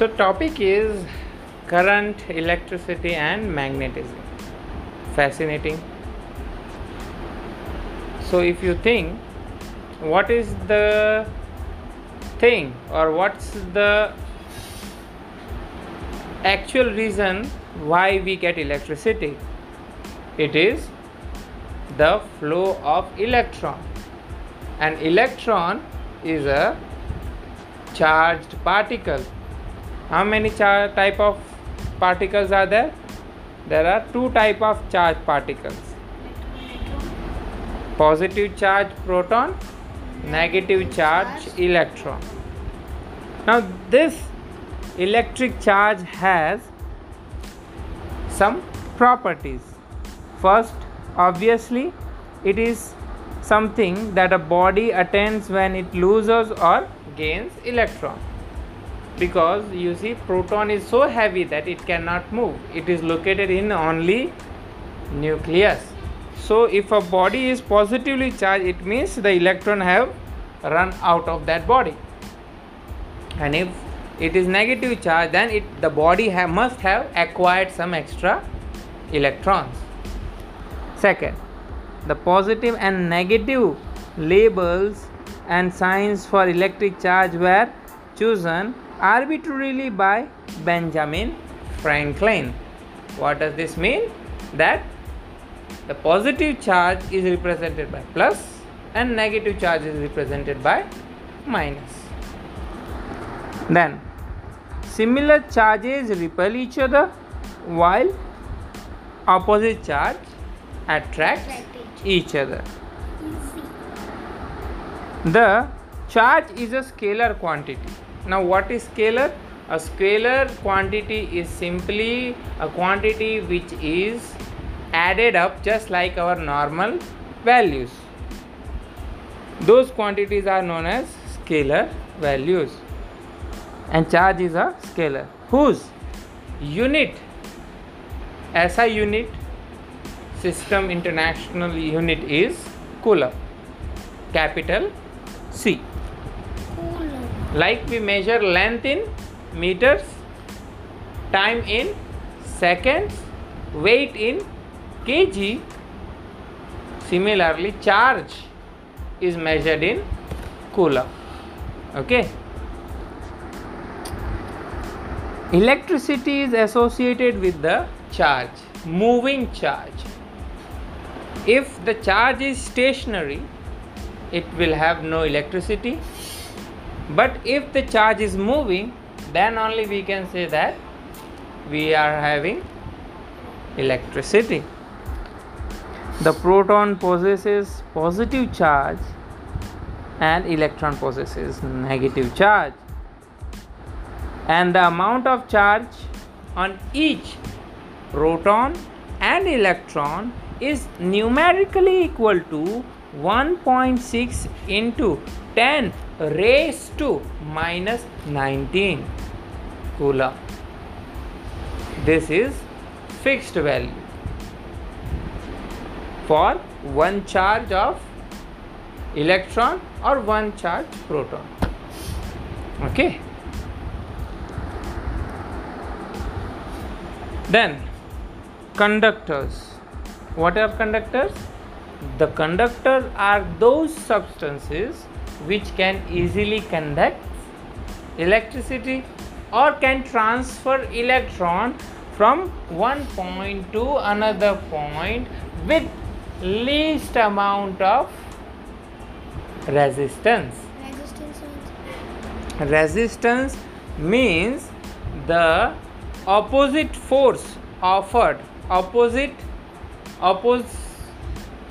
So topic is current, electricity and magnetism. Fascinating. So if you think what is the thing or what's the actual reason why we get electricity? It is the flow of electron. An electron is a charged particle how many type of particles are there? There are two type of charged particles. Positive charge proton negative charge electron. Now this electric charge has some properties. First obviously it is something that a body attains when it loses or gains electron because you see proton is so heavy that it cannot move. It is located in only nucleus. So if a body is positively charged it means the electron have run out of that body. And if it is negative charge then it the body have, must have acquired some extra electrons. Second the positive and negative labels and signs for electric charge were chosen arbitrarily by Benjamin Franklin. What does this mean? That the positive charge is represented by plus and negative charge is represented by minus. Then similar charges repel each other while opposite charge attract each other. The charge is a scalar quantity now what is scalar? A scalar quantity is simply a quantity which is added up just like our normal values. Those quantities are known as scalar values. And charge is a scalar. Whose? Unit. SI unit system international unit is coulomb capital C like we measure length in meters time in seconds weight in kg. Similarly charge is measured in coulomb okay. Electricity is associated with the charge moving charge. If the charge is stationary it will have no electricity but if the charge is moving then only we can say that we are having electricity. The proton possesses positive charge and electron possesses negative charge. And the amount of charge on each proton and electron is numerically equal to 1.6 into 10 raised to minus 19 coulomb. This is fixed value for one charge of electron or one charge proton. Okay. Then conductors. What are conductors? The conductors are those substances which can easily conduct electricity or can transfer electron from one point to another point with least amount of resistance. Resistance resistance means the opposite force offered opposite oppose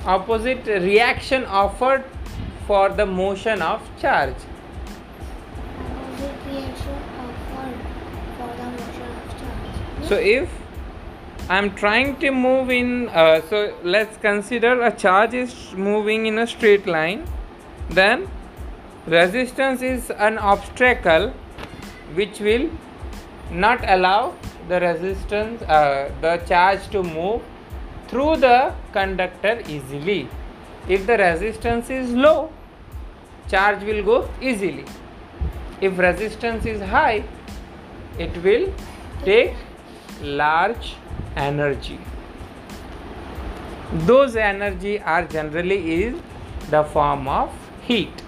opposite reaction offered for the motion of charge. So if i am trying to move in uh, so let's consider a charge is moving in a straight line. Then resistance is an obstacle which will not allow the resistance uh, the charge to move through the conductor easily. If the resistance is low charge will go easily. If resistance is high it will take large energy. Those energy are generally is the form of heat.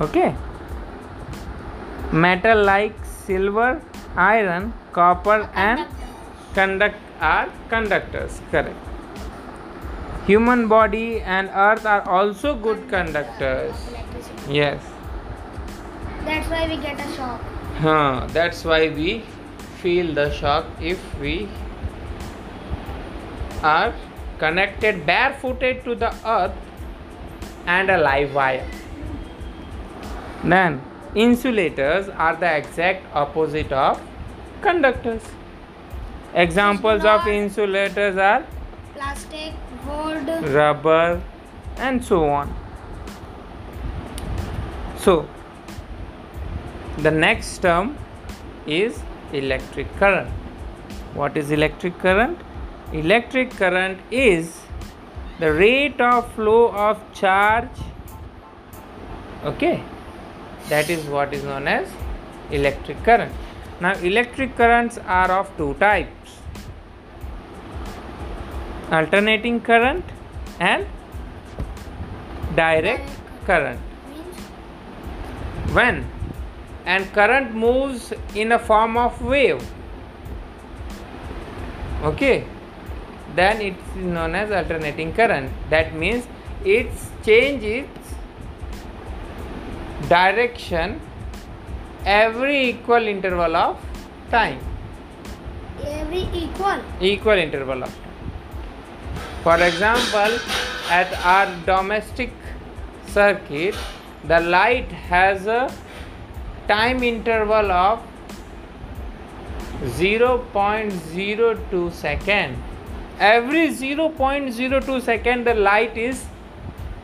Okay? Metal like silver iron copper and conduct are conductors correct. Human body and earth are also good conductors. Yes. That's why we get a shock. huh, that's why we feel the shock if we are connected barefooted to the earth and a live wire. Then insulators are the exact opposite of conductors. Examples of insulators are Plastic, wood, rubber and so on so the next term is electric current. What is electric current? Electric current is the rate of flow of charge okay? That is what is known as electric current. Now electric currents are of two types. Alternating current and direct current when? And current moves in a form of wave. Okay. Then it's known as alternating current. That means it's change its direction every equal interval of time. Every equal. equal interval of time. For example, at our domestic circuit, the light has a time interval of 0.02 second. Every 0.02 second, the light is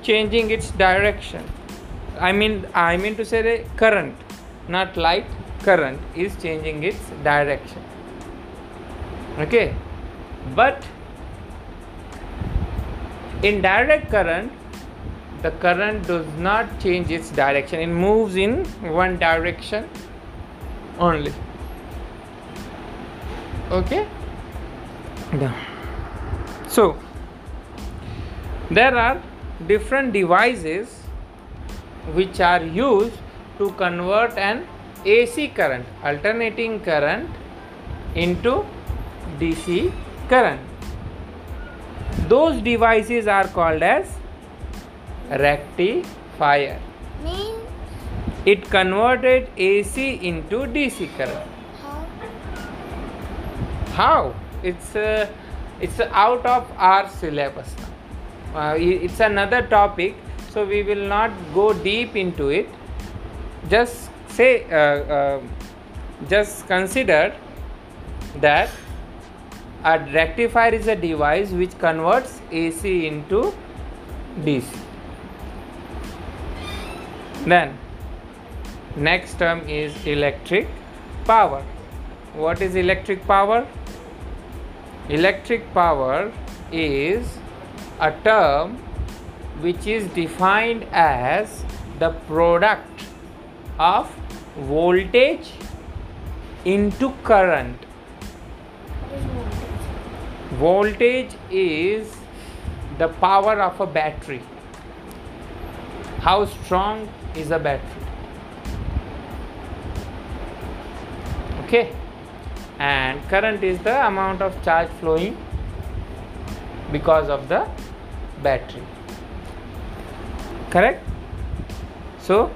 changing its direction. I mean, I mean to say the current, not light. Current is changing its direction okay but in direct current the current does not change its direction. It moves in one direction only. Okay? So there are different devices which are used to convert an AC current alternating current into DC current. Those devices are called as rectifier. Means It converted AC into DC current. how? How? It's uh, it's out of our syllabus now. Uh, it's another topic, so we will not go deep into it. Just say, uh, uh, just consider that a rectifier is a device which converts AC into DC. Then, next term is electric power. What is electric power? Electric power is a term which is defined as the product of voltage into current. Voltage is the power of a battery. How strong is a battery? Okay, and current is the amount of charge flowing because of the battery. Correct? So,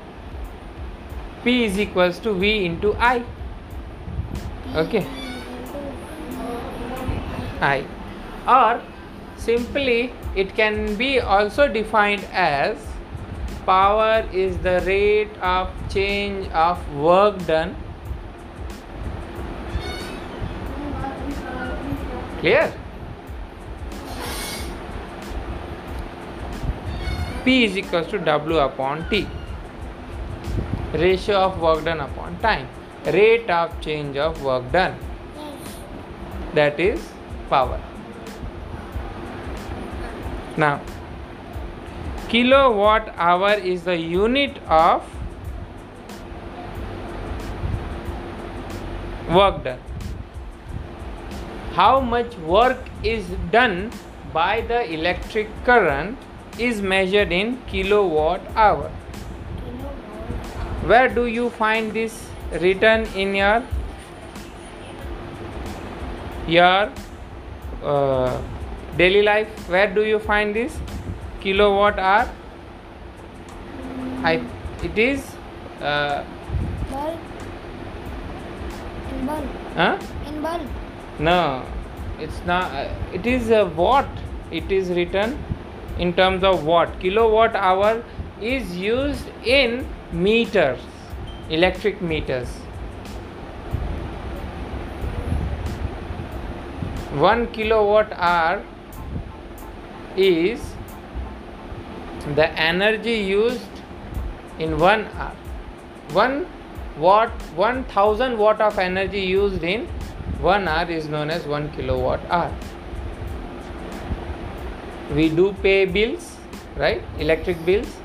P is equals to V into I. Okay. I or simply it can be also defined as power is the rate of change of work done. Clear? P is equals to W upon T. Ratio of work done upon time. Rate of change of work done. That is power. Now, kilowatt hour is the unit of work done. How much work is done by the electric current is measured in kilowatt hour. Where do you find this written in your your uh, daily life? Where do you find this kilowatt hour? I it is uh, Bulb. In bulb. huh? In bulb. No, it's not. Uh, it is a watt. It is written in terms of watt. Kilowatt hour is used in meters, electric meters. One kilowatt hour is the energy used in one hour. One watt, one thousand watt of energy used in one hour is known as one kilowatt hour. We do pay bills, right? Electric bills,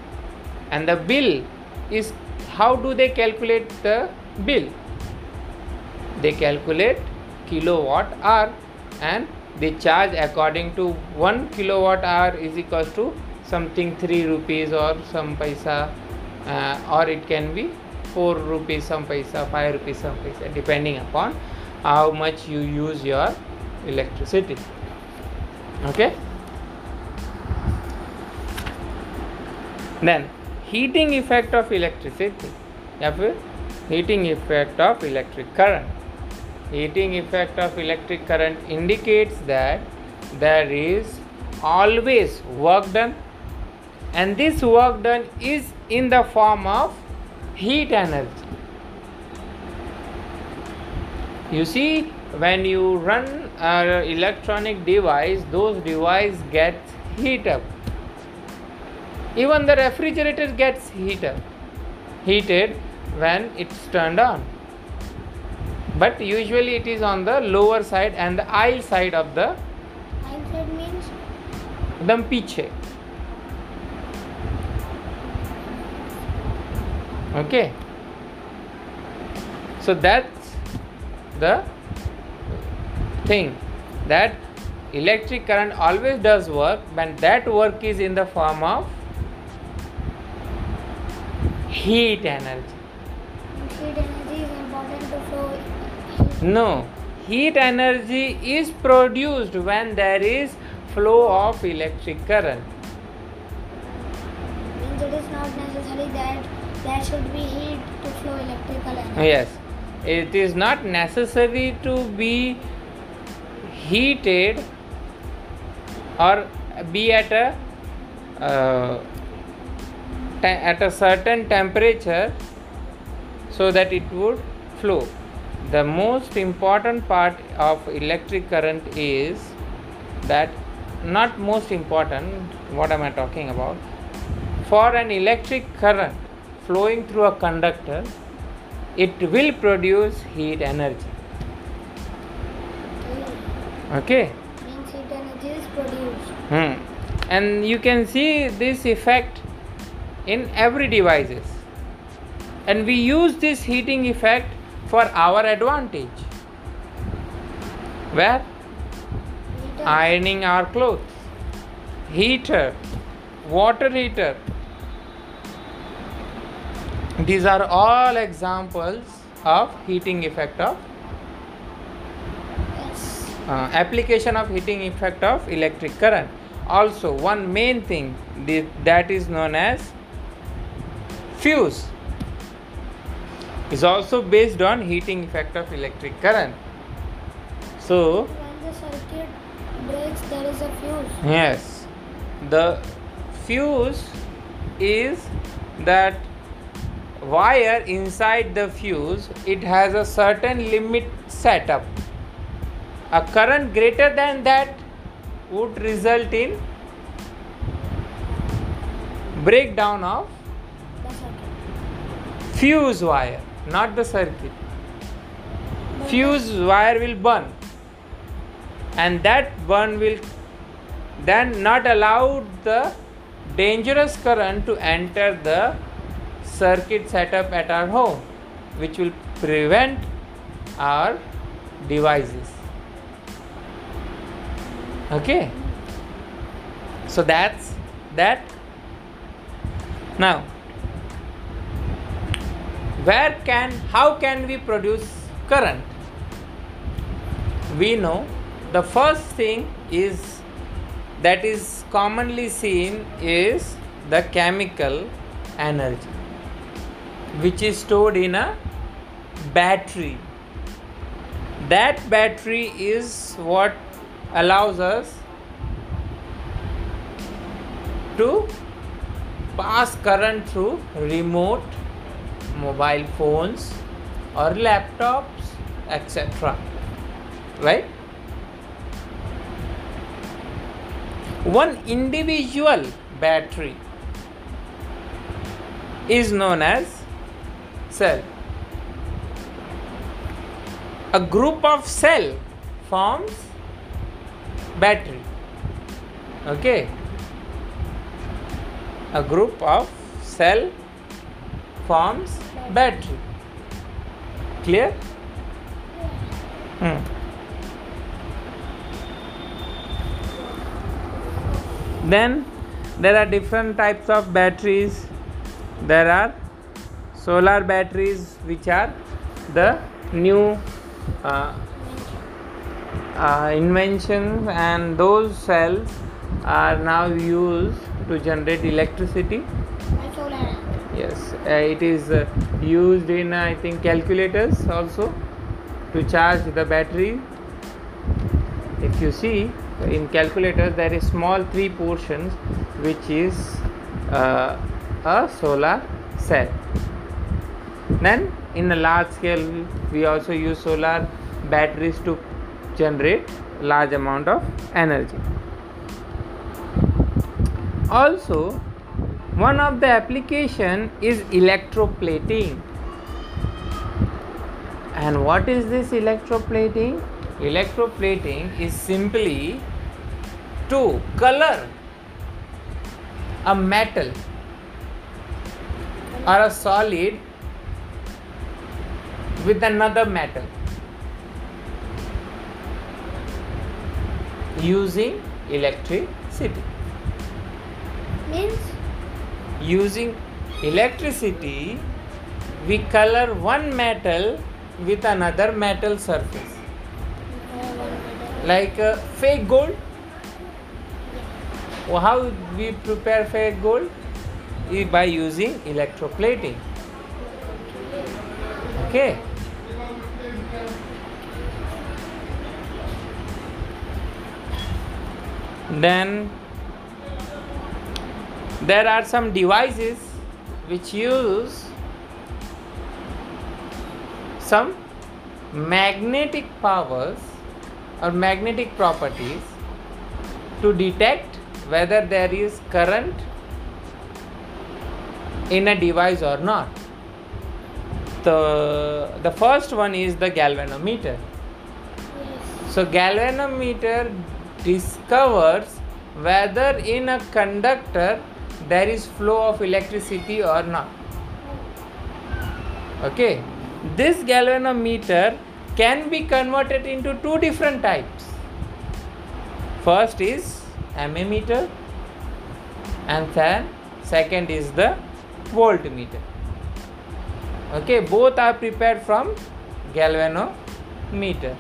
and the bill is how do they calculate the bill? They calculate kilowatt hour and they charge according to one kilowatt hour is equals to something 3 rupees or some paisa uh, or it can be 4 rupees some paisa 5 rupees some paisa depending upon how much you use your electricity okay then heating effect of electricity या फिर heating effect of electric current heating effect of electric current indicates that there is always work done and this work done is in the form of heat energy. You see when you run an electronic device those device gets heat up. Even the refrigerator gets heat up, heated when it's turned on. But usually it is on the lower side and the aisle side of the. Aisle side means? Dampiche. Okay so that's the thing that electric current always does work but that work is in the form of heat energy heat energy is important to flow. No, heat energy is produced when there is flow of electric current. That should be heat to flow electrical energy. Yes, it is not necessary to be heated or be at a uh, at a certain temperature so that it would flow. The most important part of electric current is that not most important what am I talking about for an electric current flowing through a conductor it will produce heat energy okay Means heat energy is produced. Hmm. And you can see this effect in every devices. And we use this heating effect for our advantage. Where? Heater. Ironing our clothes, heater, water heater. These are all examples of heating effect of uh, application of heating effect of electric current. Also one main thing that is known as fuse is also based on heating effect of electric current. So When the circuit breaks, there is a fuse. yes the fuse is that wire inside the fuse it has a certain limit setup. A current greater than that would result in breakdown of fuse wire not the circuit. Fuse wire will burn. And that burn will then not allow the dangerous current to enter the circuit setup at our home which will prevent our devices. Okay? So that's that. Now where can how can we produce current? We know the first thing is that is commonly seen is the chemical energy which is stored in a battery. That battery is what allows us to pass current through remote mobile phones or laptops etc right? One individual battery is known as cell. A group of cell forms battery. Okay. A group of cell forms battery. Clear? Hmm. then there are different types of batteries. There are solar batteries which are the new uh, uh, inventions and those cells are now used to generate electricity. Solar. yes uh, it is uh, used in uh, i think calculators also to charge the battery. If you see in calculators there is small three portions which is uh, a solar cell then in a large scale we also use solar batteries to generate large amount of energy. Also one of the application is electroplating. And what is this electroplating? Electroplating is simply to color a metal or a solid with another metal. Using electricity. Means? Using electricity we color one metal with another metal surface. Like uh, fake gold? Well, how we prepare fake gold? Is by using electroplating. Okay then there are some devices which use some magnetic powers or magnetic properties to detect whether there is current in a device or not the the first one is the galvanometer Yes. so galvanometer discovers whether in a conductor there is flow of electricity or not. Okay? This galvanometer can be converted into two different types. First is ammeter and then second is the voltmeter. Okay? Both are prepared from galvanometer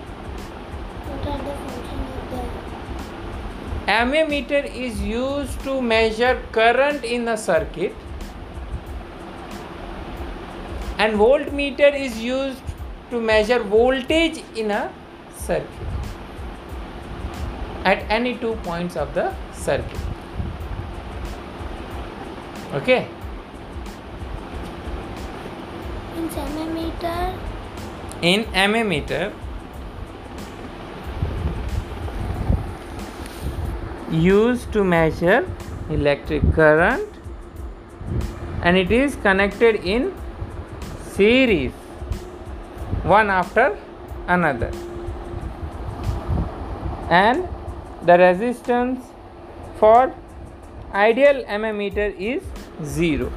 ammeter is used to measure current in a circuit and voltmeter is used to measure voltage in a circuit at any two points of the circuit okay in centimeter? in ammeter used to measure electric current and it is connected in series one after another. And the resistance for ideal ammeter is zero.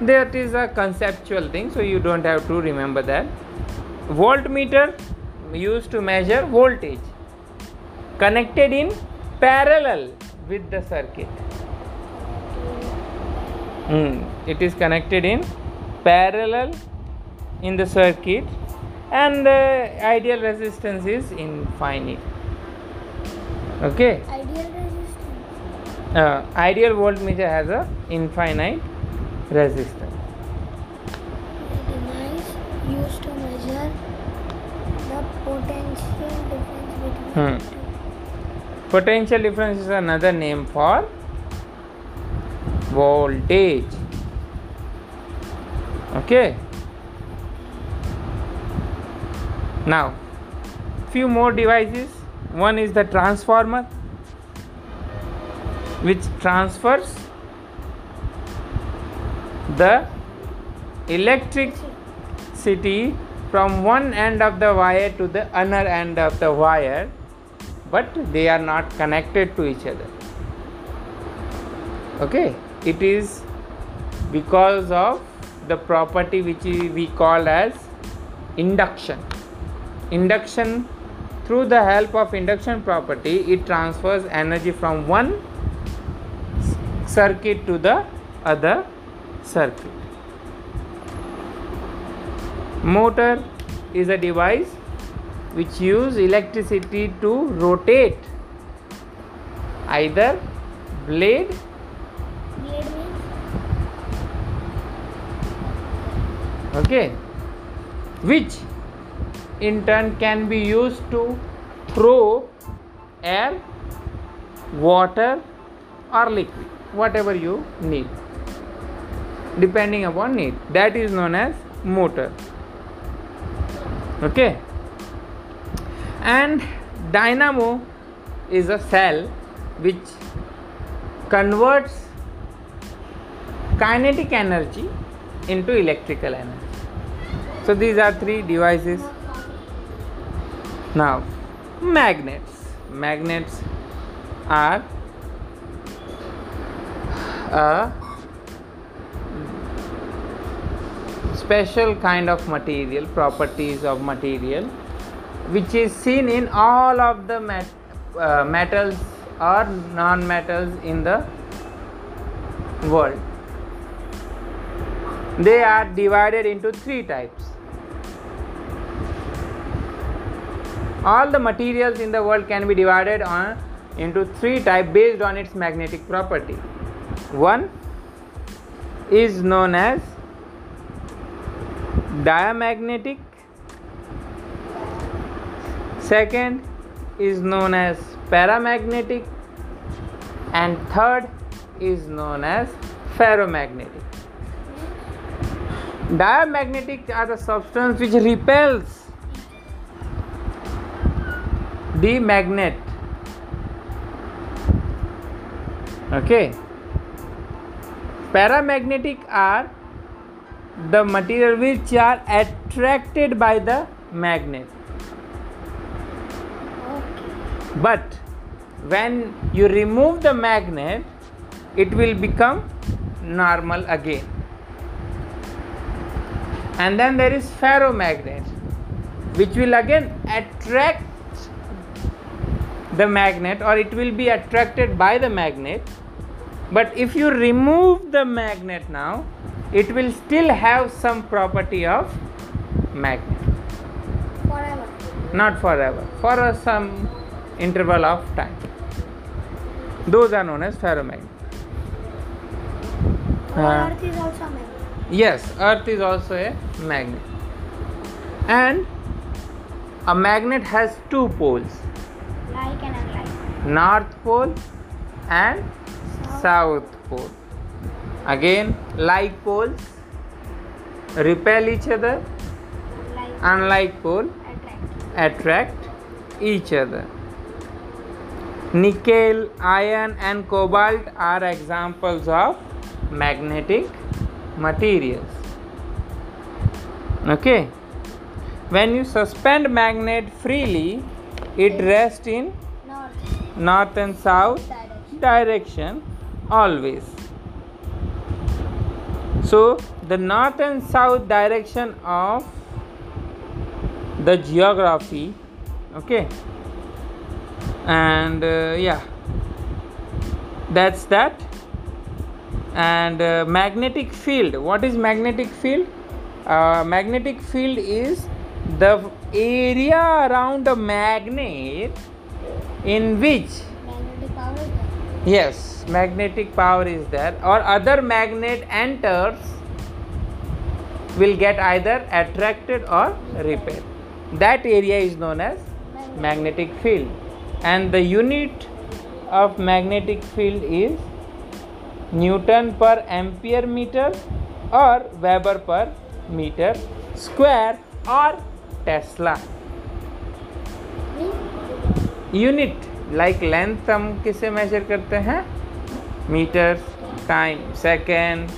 That is a conceptual thing so you don't have to remember that. Voltmeter used to measure voltage connected in parallel with the circuit. Hmm, it is connected in parallel in the circuit and the ideal resistance is infinite. Okay? Ideal resistance. uh, ideal voltmeter has a infinite resistance. A device used to measure the potential difference between Hmm. Potential difference is another name for voltage. Okay. Now few more devices. One is the transformer which transfers the electricity from one end of the wire to the other end of the wire but they are not connected to each other. Okay? It is because of the property which we call as induction. Induction through the help of induction property it transfers energy from one circuit to the other circuit. Motor is a device which use electricity to rotate. Either blade Blade okay. Which in turn can be used to throw air water or liquid whatever you need depending upon need. That is known as motor. Okay and dynamo is a cell which converts kinetic energy into electrical energy. So these are three devices. Now magnets. Magnets are a special kind of material properties of material which is seen in all of the met, uh, metals or non metals in the world. They are divided into three types. All the materials in the world can be divided on into three types based on its magnetic property. One is known as diamagnetic second is known as paramagnetic and third is known as ferromagnetic. Diamagnetic are the substance which repels the magnet. Okay. Paramagnetic are the material which are attracted by the magnet but when you remove the magnet it will become normal again. And then there is ferromagnet which will again attract the magnet or it will be attracted by the magnet. But if you remove the magnet now it will still have some property of magnet. Forever. not forever. For some interval of time those are known as ferromagnet Uh, Earth is also a magnet. yes earth is also a magnet and a magnet has two poles Like and unlike. north pole and south pole again like poles repel each other Like unlike pole attract. attract each other. Nickel, iron, and cobalt are examples of magnetic materials. Okay, when you suspend magnet freely, it rests in North. north and south Direction. direction always. So, the north and south direction of the geography okay and uh, yeah. That's that. And uh, magnetic field. What is magnetic field? Uh, magnetic field is the area around a magnet in which? Magnetic power is there. yes magnetic power is there. Or other magnet enters will get either attracted or repelled that area is known as magnetic field and the unit of magnetic field is newton per ampere meter or weber per meter square or tesla unit like length हम किसे major करते हैं metre time second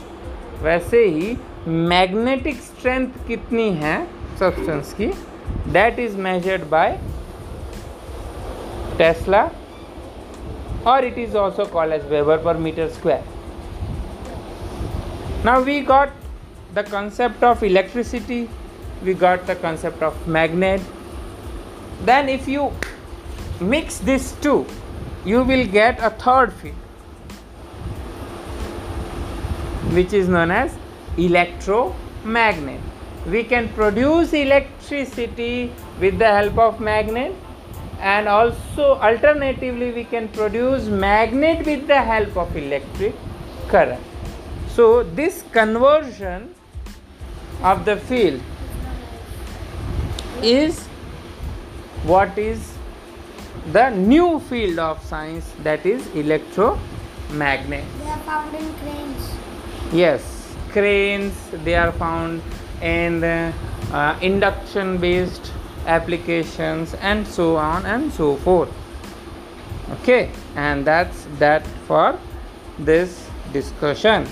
वैसे ही magnetic strength कितनी है substance की that is measured by Tesla or it is also called as Weber per meter square. Now we got the concept of electricity, we got the concept of magnet. Then if you mix these two, you will get a third field which is known as electromagnet. We can produce electricity with the help of magnet and also alternatively we can produce magnet with the help of electric current so this conversion of the field is what is the new field of science that is electromagnet They are found in cranes. yes cranes they are found in the, uh, induction based applications and so on and so forth. Okay and that's that for this discussion